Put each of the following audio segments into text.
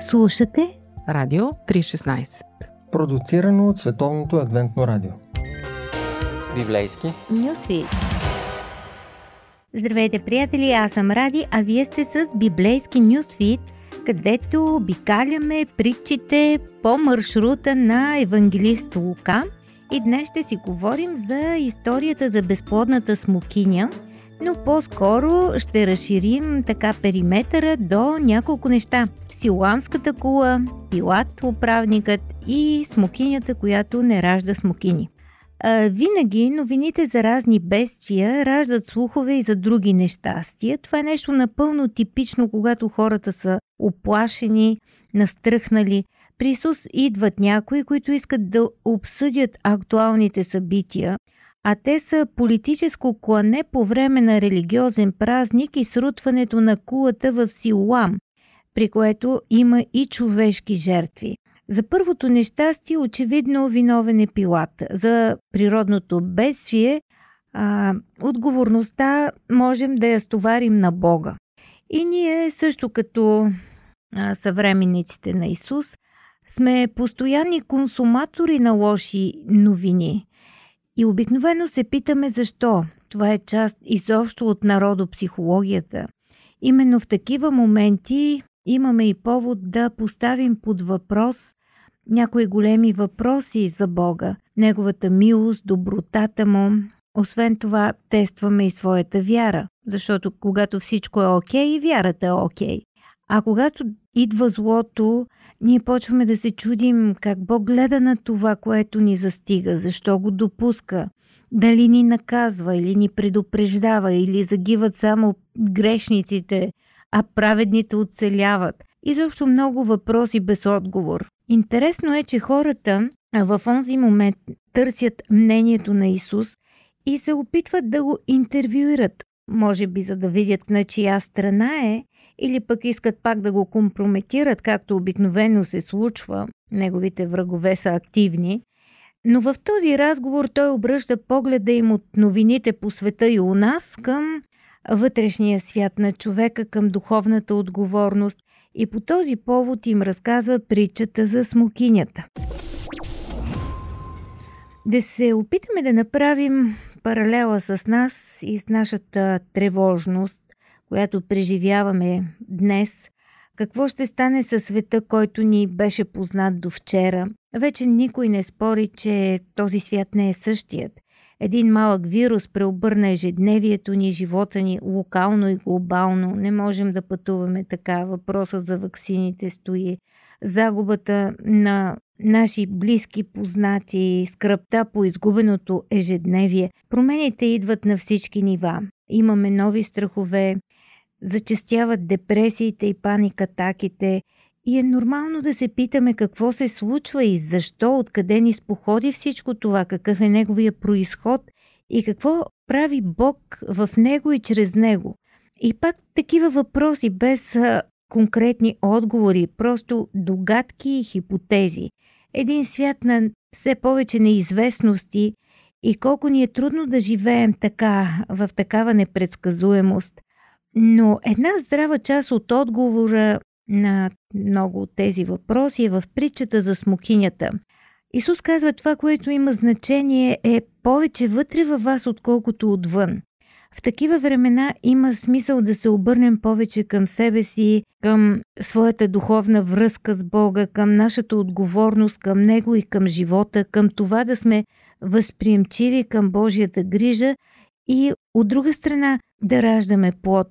Слушате Радио 316 Продуцирано от Световното адвентно радио Библейски Нюсвит Здравейте, приятели! Аз съм Ради, а вие сте с Библейски Нюсвит, където обикаляме притчите по маршрута на евангелист Лука. И днес ще си говорим за историята за безплодната смокиня – но по-скоро ще разширим така периметъра до няколко неща. Силуамската кула, пилат управникът и смокинята, която не ражда смокини. А, винаги новините за разни бедствия раждат слухове и за други нещастия. Това е нещо напълно типично, когато хората са оплашени, настръхнали. При Исус идват някои, които искат да обсъдят актуалните събития – а те са политическо клане по време на религиозен празник и срутването на кулата в Силуам, при което има и човешки жертви. За първото нещастие очевидно виновен е Пилат. За природното бедствие отговорността можем да я стоварим на Бога. И ние също като а, съвременниците на Исус сме постоянни консуматори на лоши новини – и обикновено се питаме защо. Това е част изобщо от народопсихологията. Именно в такива моменти имаме и повод да поставим под въпрос някои големи въпроси за Бога, Неговата милост, добротата Му. Освен това, тестваме и своята вяра, защото когато всичко е окей, вярата е окей. А когато идва злото, ние почваме да се чудим как Бог гледа на това, което ни застига, защо го допуска, дали ни наказва или ни предупреждава, или загиват само грешниците, а праведните оцеляват. И защо много въпроси без отговор. Интересно е, че хората в онзи момент търсят мнението на Исус и се опитват да го интервюират, може би за да видят на чия страна е или пък искат пак да го компрометират, както обикновено се случва, неговите врагове са активни, но в този разговор той обръща погледа им от новините по света и у нас към вътрешния свят на човека, към духовната отговорност. И по този повод им разказва притчата за смокинята. Да се опитаме да направим паралела с нас и с нашата тревожност, която преживяваме днес, какво ще стане със света, който ни беше познат до вчера? Вече никой не спори, че този свят не е същият. Един малък вирус преобърна ежедневието ни, живота ни локално и глобално. Не можем да пътуваме така. Въпросът за ваксините стои. Загубата на наши близки познати, скръпта по изгубеното ежедневие. Промените идват на всички нива. Имаме нови страхове, зачастяват депресиите и паникатаките и е нормално да се питаме какво се случва и защо, откъде ни споходи всичко това, какъв е неговия происход и какво прави Бог в него и чрез него. И пак такива въпроси без конкретни отговори, просто догадки и хипотези. Един свят на все повече неизвестности и колко ни е трудно да живеем така, в такава непредсказуемост. Но една здрава част от отговора на много от тези въпроси е в притчата за смокинята. Исус казва това, което има значение е повече вътре във вас, отколкото отвън. В такива времена има смисъл да се обърнем повече към себе си, към своята духовна връзка с Бога, към нашата отговорност към Него и към живота, към това да сме възприемчиви към Божията грижа и от друга страна да раждаме плод.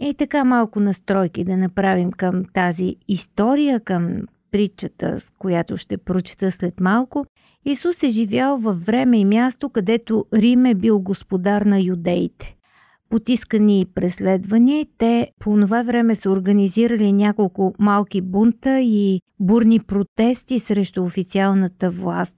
И така малко настройки да направим към тази история, към притчата, с която ще прочета след малко. Исус е живял във време и място, където Рим е бил господар на юдеите. Потискани и преследвани, те по това време са организирали няколко малки бунта и бурни протести срещу официалната власт.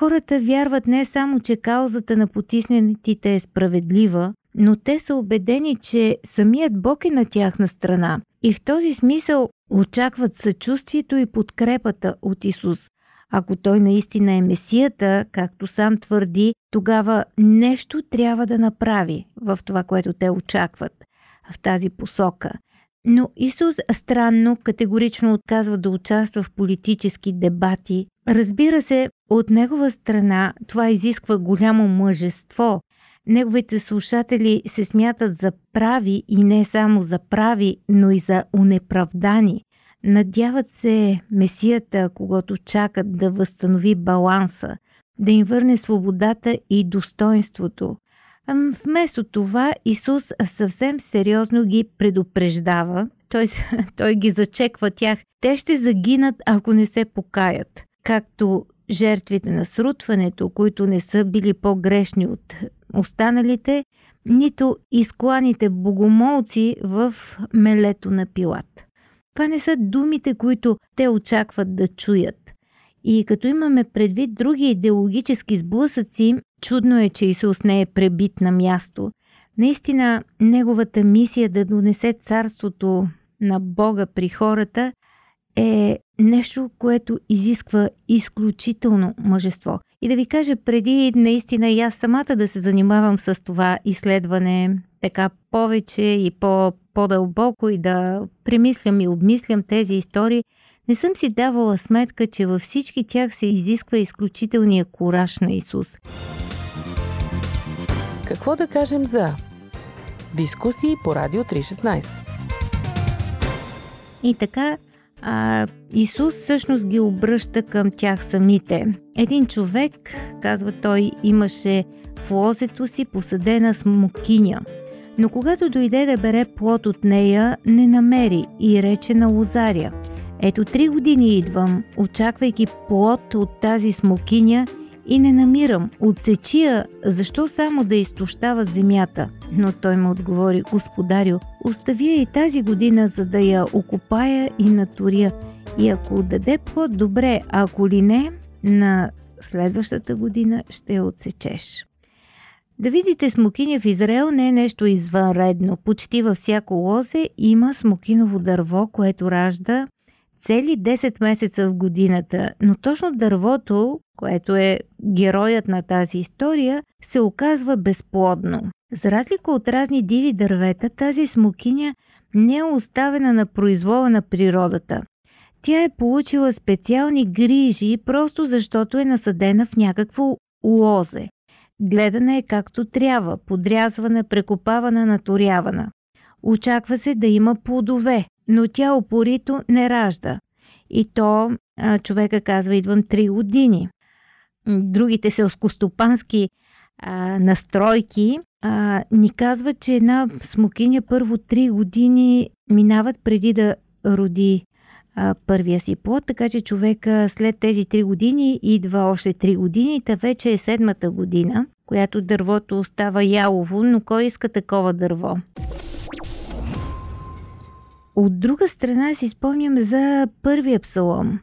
Хората вярват не само, че каузата на потиснатите е справедлива, но те са убедени, че самият Бог е на тяхна страна и в този смисъл очакват съчувствието и подкрепата от Исус. Ако той наистина е Месията, както сам твърди, тогава нещо трябва да направи в това, което те очакват в тази посока. Но Исус странно, категорично отказва да участва в политически дебати. Разбира се, от негова страна това изисква голямо мъжество. Неговите слушатели се смятат за прави и не само за прави, но и за унеправдани. Надяват се Месията, когато чакат да възстанови баланса, да им върне свободата и достоинството. Вместо това Исус съвсем сериозно ги предупреждава, т.е. той ги зачеква тях. Те ще загинат, ако не се покаят. Както жертвите на срутването, които не са били по-грешни от останалите, нито изкланите богомолци в мелето на Пилат. Това не са думите, които те очакват да чуят. И като имаме предвид други идеологически сблъсъци, чудно е, че Исус не е пребит на място. Наистина, неговата мисия да донесе царството на Бога при хората е нещо, което изисква изключително мъжество. И да ви кажа, преди наистина и аз самата да се занимавам с това изследване така повече и по, по-дълбоко и да премислям и обмислям тези истории, не съм си давала сметка, че във всички тях се изисква изключителния кураж на Исус. Какво да кажем за дискусии по Радио 316? И така, а, Исус всъщност ги обръща към тях самите. Един човек, казва той, имаше в лозето си посадена смокиня. Но когато дойде да бере плод от нея, не намери и рече на лозаря. Ето три години идвам, очаквайки плод от тази смокиня и не намирам. Отсечия, защо само да изтощава земята? Но той му отговори, господарю, остави я и тази година, за да я окупая и наторя. И ако даде плод, добре, ако ли не, на следващата година ще я отсечеш. Да видите смокиня в Израел не е нещо извънредно. Почти във всяко лозе има смокиново дърво, което ражда цели 10 месеца в годината, но точно дървото, което е героят на тази история, се оказва безплодно. За разлика от разни диви дървета, тази смокиня не е оставена на произвола на природата. Тя е получила специални грижи, просто защото е насъдена в някакво лозе. Гледана е както трябва, подрязвана, прекопавана, наторявана. Очаква се да има плодове, но тя опорито не ражда. И то човека казва, идвам 3 години. Другите селскостопански а, настройки а, ни казват, че една смокиня първо 3 години минават преди да роди а, първия си плод, така че човека след тези 3 години идва още 3 години, та вече е седмата година, която дървото остава ялово, но кой иска такова дърво? От друга страна си спомням за първия псалом,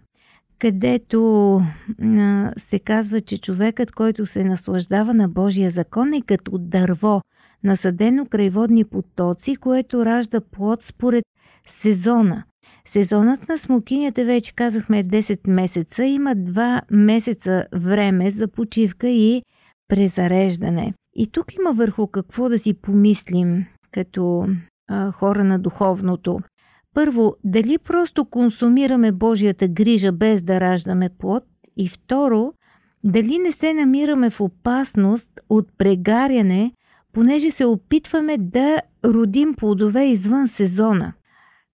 където а, се казва, че човекът, който се наслаждава на Божия закон е като дърво, насъдено край водни потоци, което ражда плод според сезона. Сезонът на смокинята, вече казахме, е 10 месеца. Има 2 месеца време за почивка и презареждане. И тук има върху какво да си помислим като а, хора на духовното. Първо, дали просто консумираме Божията грижа без да раждаме плод? И второ, дали не се намираме в опасност от прегаряне, понеже се опитваме да родим плодове извън сезона?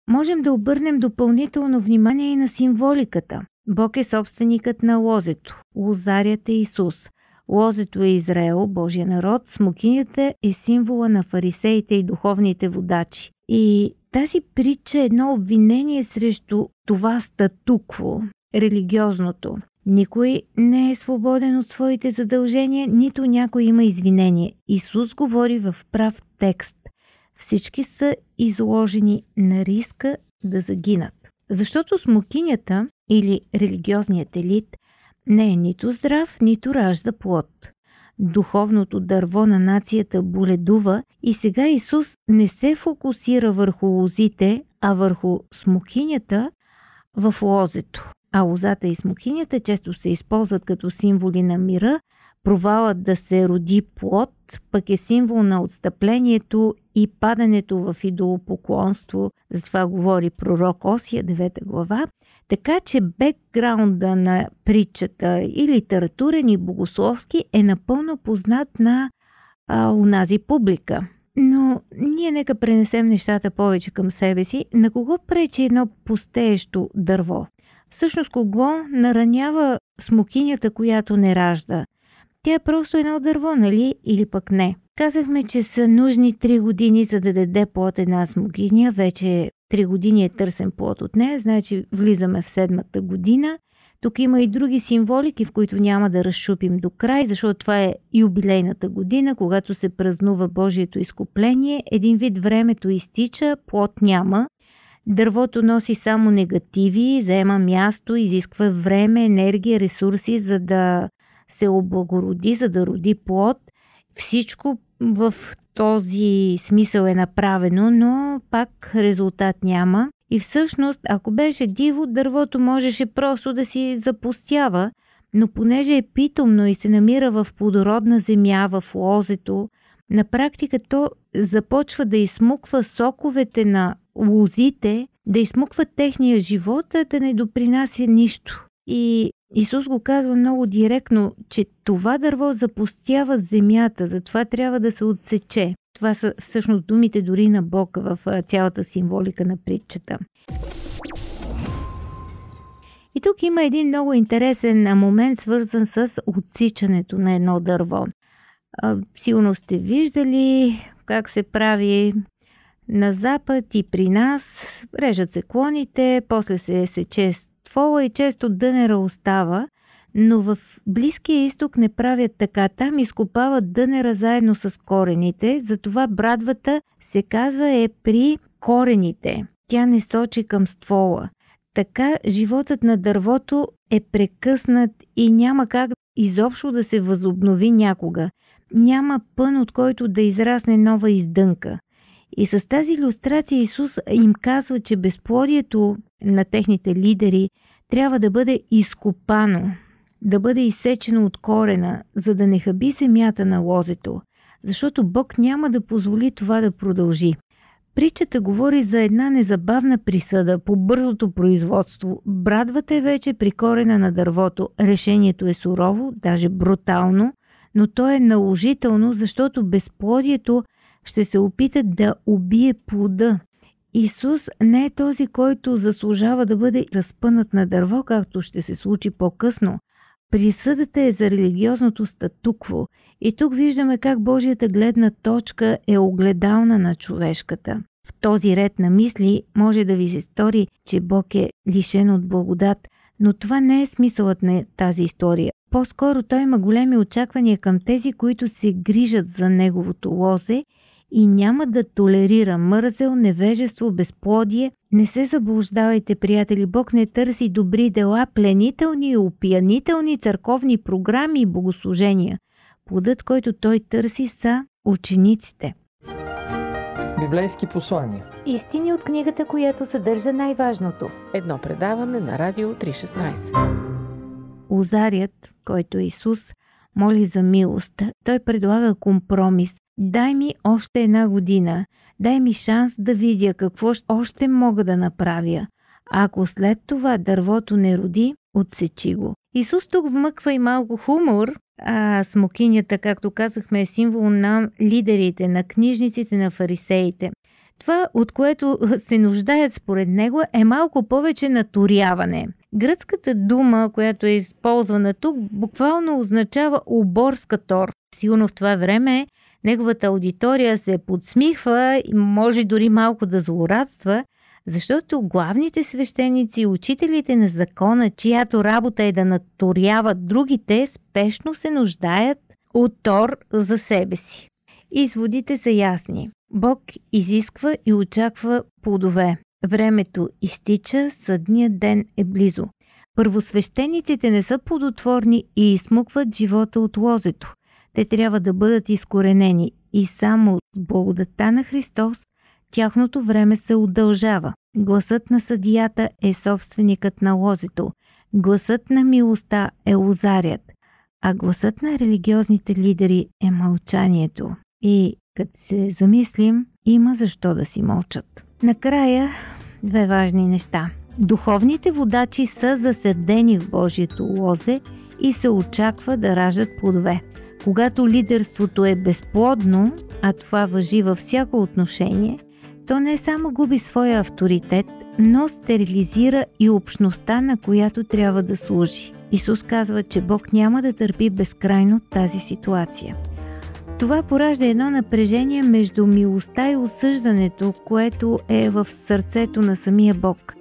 Можем да обърнем допълнително внимание и на символиката. Бог е собственикът на лозето. Лозарят е Исус. Лозето е Израел, Божия народ. Смокинята е символа на фарисеите и духовните водачи. И тази притча е едно обвинение срещу това статукво, религиозното. Никой не е свободен от своите задължения, нито някой има извинение. Исус говори в прав текст. Всички са изложени на риска да загинат. Защото смокинята или религиозният елит не е нито здрав, нито ражда плод духовното дърво на нацията боледува и сега Исус не се фокусира върху лозите, а върху смокинята в лозето. А лозата и смокинята често се използват като символи на мира, провалът да се роди плод, пък е символ на отстъплението и падането в идолопоклонство. За това говори пророк Осия, 9 глава. Така че бекграунда на притчата и литературен и богословски е напълно познат на а, унази публика. Но ние нека пренесем нещата повече към себе си. На кого пречи едно пустеещо дърво? Всъщност кого наранява смокинята, която не ражда? Тя е просто едно дърво, нали? Или пък не. Казахме, че са нужни 3 години, за да даде плод една смокиня. Вече 3 години е търсен плод от нея, значи влизаме в седмата година. Тук има и други символики, в които няма да разшупим до край, защото това е юбилейната година, когато се празнува Божието изкупление. Един вид времето изтича, плод няма. Дървото носи само негативи, заема място, изисква време, енергия, ресурси, за да се облагороди, за да роди плод. Всичко в този смисъл е направено, но пак резултат няма. И всъщност, ако беше диво, дървото можеше просто да си запустява, но понеже е питомно и се намира в плодородна земя, в лозето, на практика то започва да измуква соковете на лозите, да измуква техния живот, а да не допринася нищо. И Исус го казва много директно, че това дърво запустява земята, затова трябва да се отсече. Това са всъщност думите дори на Бог в цялата символика на притчата. И тук има един много интересен момент, свързан с отсичането на едно дърво. Сигурно сте виждали как се прави на запад и при нас. Режат се клоните, после се сече ствола и често дънера остава, но в Близкия изток не правят така. Там изкопават дънера заедно с корените, затова брадвата се казва е при корените. Тя не сочи към ствола. Така животът на дървото е прекъснат и няма как изобщо да се възобнови някога. Няма пън, от който да израсне нова издънка. И с тази иллюстрация Исус им казва, че безплодието на техните лидери трябва да бъде изкопано, да бъде изсечено от корена, за да не хаби земята на лозето, защото Бог няма да позволи това да продължи. Притчата говори за една незабавна присъда по бързото производство. Брадвата е вече при корена на дървото. Решението е сурово, даже брутално, но то е наложително, защото безплодието ще се опита да убие плода. Исус не е този, който заслужава да бъде разпънат на дърво, както ще се случи по-късно. Присъдата е за религиозното статукво и тук виждаме как Божията гледна точка е огледална на човешката. В този ред на мисли може да ви се стори, че Бог е лишен от благодат, но това не е смисълът на тази история. По-скоро той има големи очаквания към тези, които се грижат за неговото лозе и няма да толерира мързел, невежество, безплодие. Не се заблуждавайте, приятели, Бог не търси добри дела, пленителни и опиянителни църковни програми и богослужения. Плодът, който той търси, са учениците. Библейски послания. Истини от книгата, която съдържа най-важното. Едно предаване на Радио 316. Озарият, който е Исус, моли за милост. Той предлага компромис. Дай ми още една година. Дай ми шанс да видя какво още мога да направя. Ако след това дървото не роди, отсечи го. Исус тук вмъква и малко хумор, а смокинята, както казахме, е символ на лидерите, на книжниците, на фарисеите. Това, от което се нуждаят според него, е малко повече наторяване. Гръцката дума, която е използвана тук, буквално означава оборска тор. Сигурно в това време неговата аудитория се подсмихва и може дори малко да злорадства, защото главните свещеници и учителите на закона, чиято работа е да наторяват другите, спешно се нуждаят от тор за себе си. Изводите са ясни. Бог изисква и очаква плодове. Времето изтича, съдният ден е близо. Първосвещениците не са плодотворни и измукват живота от лозето. Те трябва да бъдат изкоренени и само с благодата на Христос тяхното време се удължава. Гласът на съдията е собственикът на лозето. Гласът на милостта е лозарят. а гласът на религиозните лидери е мълчанието. И като се замислим, има защо да си мълчат. Накрая, две важни неща. Духовните водачи са заседени в Божието лозе и се очаква да раждат плодове. Когато лидерството е безплодно, а това въжи във всяко отношение, то не само губи своя авторитет, но стерилизира и общността, на която трябва да служи. Исус казва, че Бог няма да търпи безкрайно тази ситуация. Това поражда едно напрежение между милостта и осъждането, което е в сърцето на самия Бог.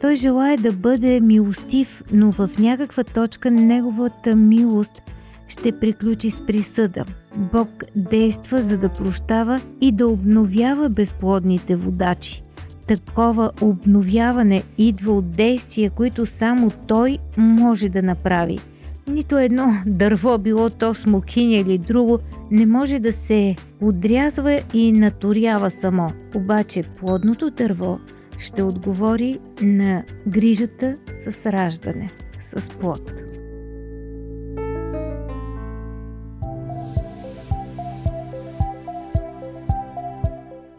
Той желая да бъде милостив, но в някаква точка неговата милост ще приключи с присъда. Бог действа за да прощава и да обновява безплодните водачи. Такова обновяване идва от действия, които само Той може да направи. Нито едно дърво, било то смокиня или друго, не може да се отрязва и наторява само. Обаче плодното дърво ще отговори на грижата с раждане, с плод.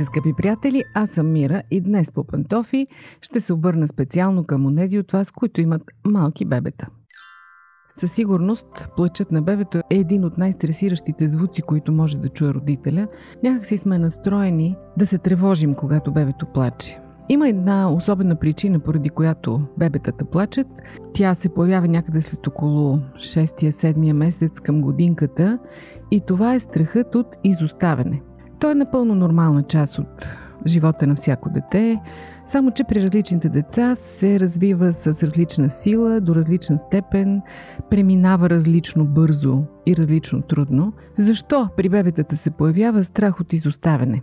Здравейте, скъпи приятели! Аз съм Мира и днес по пантофи ще се обърна специално към онези от вас, които имат малки бебета. Със сигурност, плачът на бебето е един от най-стресиращите звуци, които може да чуе родителя. Някак си сме настроени да се тревожим, когато бебето плаче. Има една особена причина, поради която бебетата плачат. Тя се появява някъде след около 6-7 месец към годинката и това е страхът от изоставяне – той е напълно нормална част от живота на всяко дете, само че при различните деца се развива с различна сила, до различна степен, преминава различно бързо и различно трудно. Защо при бебетата се появява страх от изоставяне?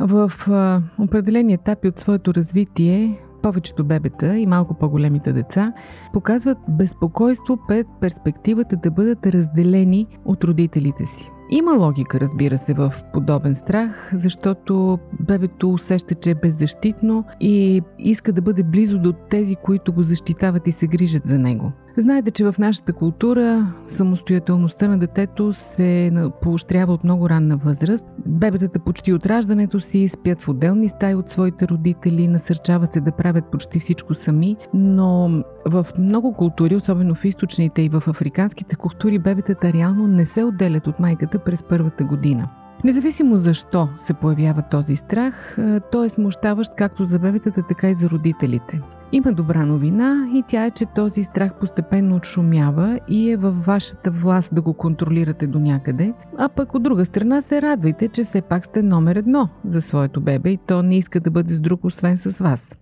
В а, определени етапи от своето развитие повечето бебета и малко по-големите деца показват безпокойство пред перспективата да бъдат разделени от родителите си. Има логика, разбира се, в подобен страх, защото бебето усеща, че е беззащитно и иска да бъде близо до тези, които го защитават и се грижат за него. Знаете, че в нашата култура самостоятелността на детето се поощрява от много ранна възраст. Бебетата почти от раждането си спят в отделни стаи от своите родители, насърчават се да правят почти всичко сами, но в много култури, особено в източните и в африканските култури, бебетата реално не се отделят от майката през първата година. Независимо защо се появява този страх, той е смущаващ както за бебетата, така и за родителите. Има добра новина и тя е, че този страх постепенно отшумява и е във вашата власт да го контролирате до някъде. А пък от друга страна се радвайте, че все пак сте номер едно за своето бебе и то не иска да бъде с друг освен с вас.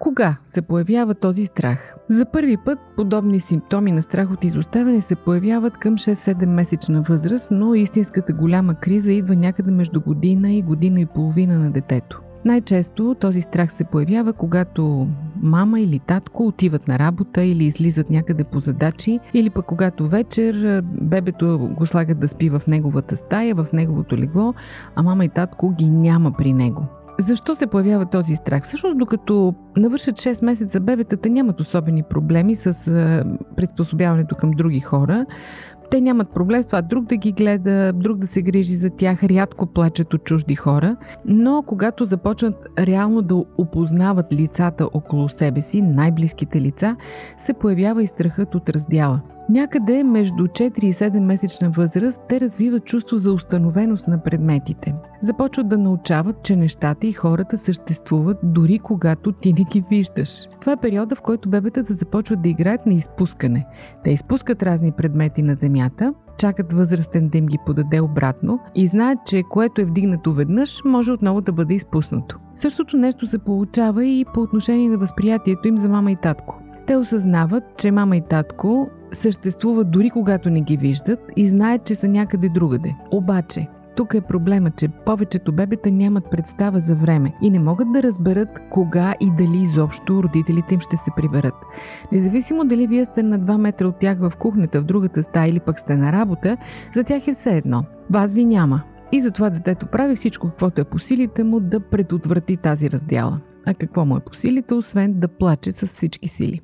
Кога се появява този страх? За първи път подобни симптоми на страх от изоставяне се появяват към 6-7 месечна възраст, но истинската голяма криза идва някъде между година и година и половина на детето. Най-често този страх се появява, когато мама или татко отиват на работа или излизат някъде по задачи, или пък когато вечер бебето го слагат да спи в неговата стая, в неговото легло, а мама и татко ги няма при него. Защо се появява този страх? Всъщност, докато навършат 6 месеца, бебетата нямат особени проблеми с приспособяването към други хора. Те нямат проблем с това друг да ги гледа, друг да се грижи за тях, рядко плачат от чужди хора, но когато започнат реално да опознават лицата около себе си, най-близките лица, се появява и страхът от раздяла. Някъде между 4 и 7 месечна възраст те развиват чувство за установеност на предметите. Започват да научават, че нещата и хората съществуват дори когато ти не ги виждаш. Това е периода, в който бебетата започват да играят на изпускане. Те изпускат разни предмети на земята, чакат възрастен да им ги подаде обратно и знаят, че което е вдигнато веднъж, може отново да бъде изпуснато. Същото нещо се получава и по отношение на възприятието им за мама и татко. Те осъзнават, че мама и татко съществуват дори когато не ги виждат и знаят, че са някъде другаде. Обаче, тук е проблема, че повечето бебета нямат представа за време и не могат да разберат кога и дали изобщо родителите им ще се приберат. Независимо дали вие сте на 2 метра от тях в кухнята, в другата стая или пък сте на работа, за тях е все едно. Вас ви няма. И затова детето прави всичко, каквото е по силите му да предотврати тази раздяла. А какво му е по силите, освен да плаче с всички сили?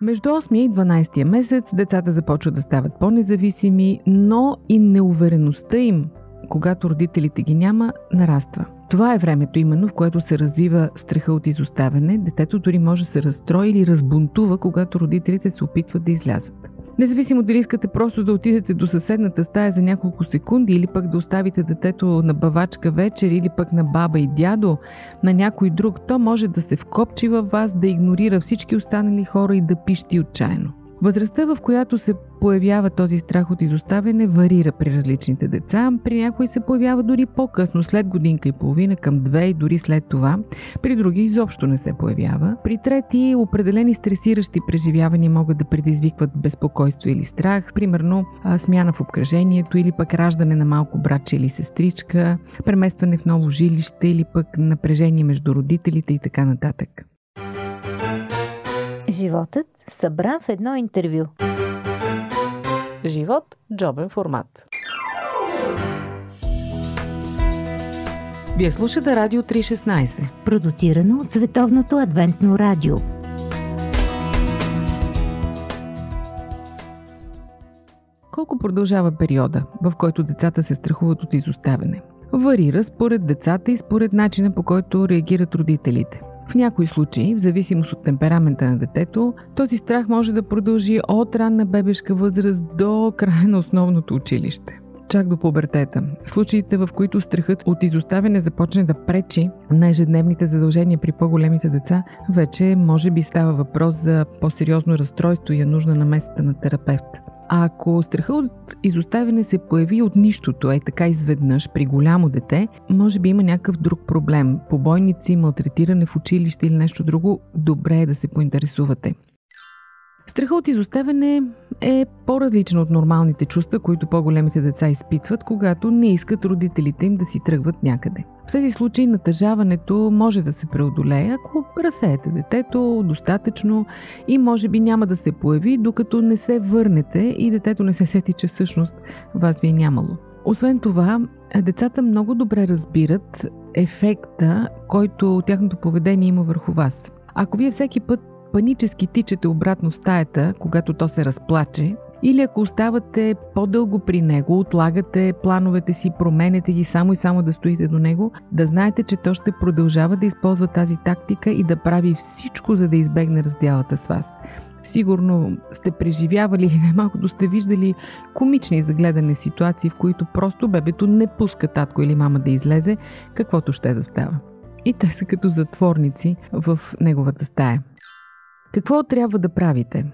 Между 8 и 12 месец децата започват да стават по-независими, но и неувереността им, когато родителите ги няма, нараства. Това е времето именно, в което се развива страха от изоставяне. Детето дори може да се разстрои или разбунтува, когато родителите се опитват да излязат. Независимо дали искате просто да отидете до съседната стая за няколко секунди или пък да оставите детето на бавачка вечер или пък на баба и дядо, на някой друг, то може да се вкопчи във вас, да игнорира всички останали хора и да пищи отчаяно. Възрастта, в която се появява този страх от изоставяне, варира при различните деца. При някои се появява дори по-късно, след годинка и половина, към две и дори след това. При други изобщо не се появява. При трети, определени стресиращи преживявания могат да предизвикват безпокойство или страх, примерно смяна в обкръжението или пък раждане на малко братче или сестричка, преместване в ново жилище или пък напрежение между родителите и така нататък. Животът събран в едно интервю. Живот – джобен формат. Вие слушате Радио 316. Продуцирано от Световното адвентно радио. Колко продължава периода, в който децата се страхуват от изоставяне? Варира според децата и според начина по който реагират родителите – в някои случаи, в зависимост от темперамента на детето, този страх може да продължи от ранна бебешка възраст до края на основното училище чак до пубертета. Случаите, в които страхът от изоставяне започне да пречи на ежедневните задължения при по-големите деца, вече може би става въпрос за по-сериозно разстройство и е нужна намесата на терапевт. А ако страха от изоставяне се появи от нищото, е така изведнъж при голямо дете, може би има някакъв друг проблем. Побойници, малтретиране в училище или нещо друго, добре е да се поинтересувате. Страха от изоставяне е по-различен от нормалните чувства, които по-големите деца изпитват, когато не искат родителите им да си тръгват някъде. В тези случаи натъжаването може да се преодолее, ако разсеете детето достатъчно и може би няма да се появи, докато не се върнете и детето не се сети, че всъщност вас ви е нямало. Освен това, децата много добре разбират ефекта, който тяхното поведение има върху вас. Ако вие всеки път панически тичате обратно стаята, когато то се разплаче, или ако оставате по-дълго при него, отлагате плановете си, променете ги само и само да стоите до него, да знаете, че то ще продължава да използва тази тактика и да прави всичко, за да избегне разделата с вас. Сигурно сте преживявали или най-малкото сте виждали комични за гледане ситуации, в които просто бебето не пуска татко или мама да излезе, каквото ще да става. И те са като затворници в неговата стая. Какво трябва да правите?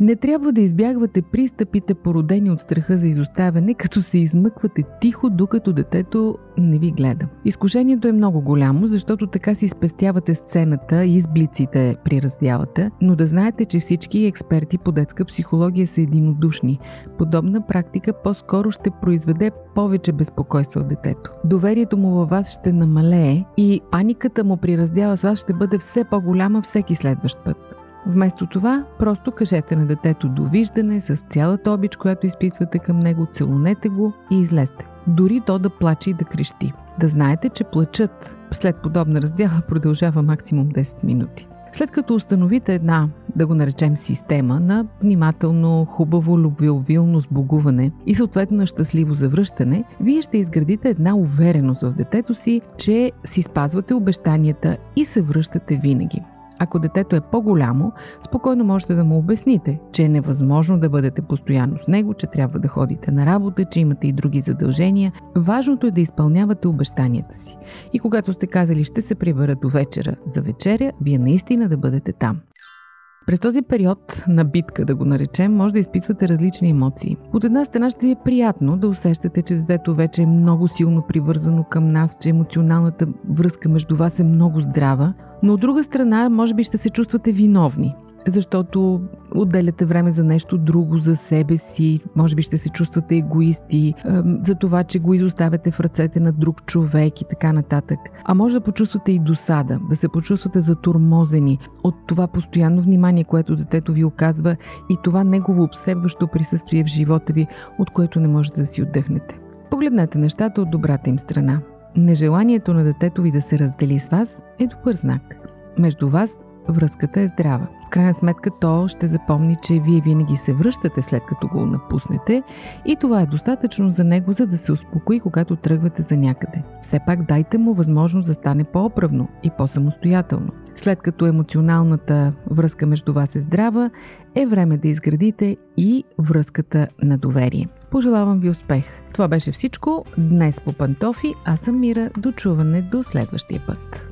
Не трябва да избягвате пристъпите, породени от страха за изоставяне, като се измъквате тихо, докато детето не ви гледа. Изкушението е много голямо, защото така си спестявате сцената и изблиците при раздялата, но да знаете, че всички експерти по детска психология са единодушни. Подобна практика по-скоро ще произведе повече безпокойство в детето. Доверието му във вас ще намалее и паниката му при раздяла с вас ще бъде все по-голяма всеки следващ път. Вместо това, просто кажете на детето довиждане с цялата обич, която изпитвате към него, целунете го и излезте. Дори то да плаче и да крещи. Да знаете, че плачът след подобна раздяла продължава максимум 10 минути. След като установите една да го наречем система на внимателно, хубаво, любвеобилно сбогуване и съответно на щастливо завръщане, вие ще изградите една увереност в детето си, че си спазвате обещанията и се връщате винаги. Ако детето е по-голямо, спокойно можете да му обясните, че е невъзможно да бъдете постоянно с него, че трябва да ходите на работа, че имате и други задължения. Важното е да изпълнявате обещанията си. И когато сте казали ще се прибера до вечера за вечеря, вие наистина да бъдете там. През този период на битка, да го наречем, може да изпитвате различни емоции. От една страна ще ви е приятно да усещате, че детето вече е много силно привързано към нас, че емоционалната връзка между вас е много здрава, но от друга страна, може би ще се чувствате виновни защото отделяте време за нещо друго, за себе си, може би ще се чувствате егоисти, за това, че го изоставяте в ръцете на друг човек и така нататък. А може да почувствате и досада, да се почувствате затурмозени от това постоянно внимание, което детето ви оказва и това негово обсебващо присъствие в живота ви, от което не можете да си отдъхнете. Погледнете нещата от добрата им страна. Нежеланието на детето ви да се раздели с вас е добър знак. Между вас връзката е здрава. В крайна сметка то ще запомни, че вие винаги се връщате след като го напуснете и това е достатъчно за него, за да се успокои, когато тръгвате за някъде. Все пак дайте му възможност да стане по-оправно и по-самостоятелно. След като емоционалната връзка между вас е здрава, е време да изградите и връзката на доверие. Пожелавам ви успех! Това беше всичко днес по пантофи. Аз съм Мира. До чуване до следващия път.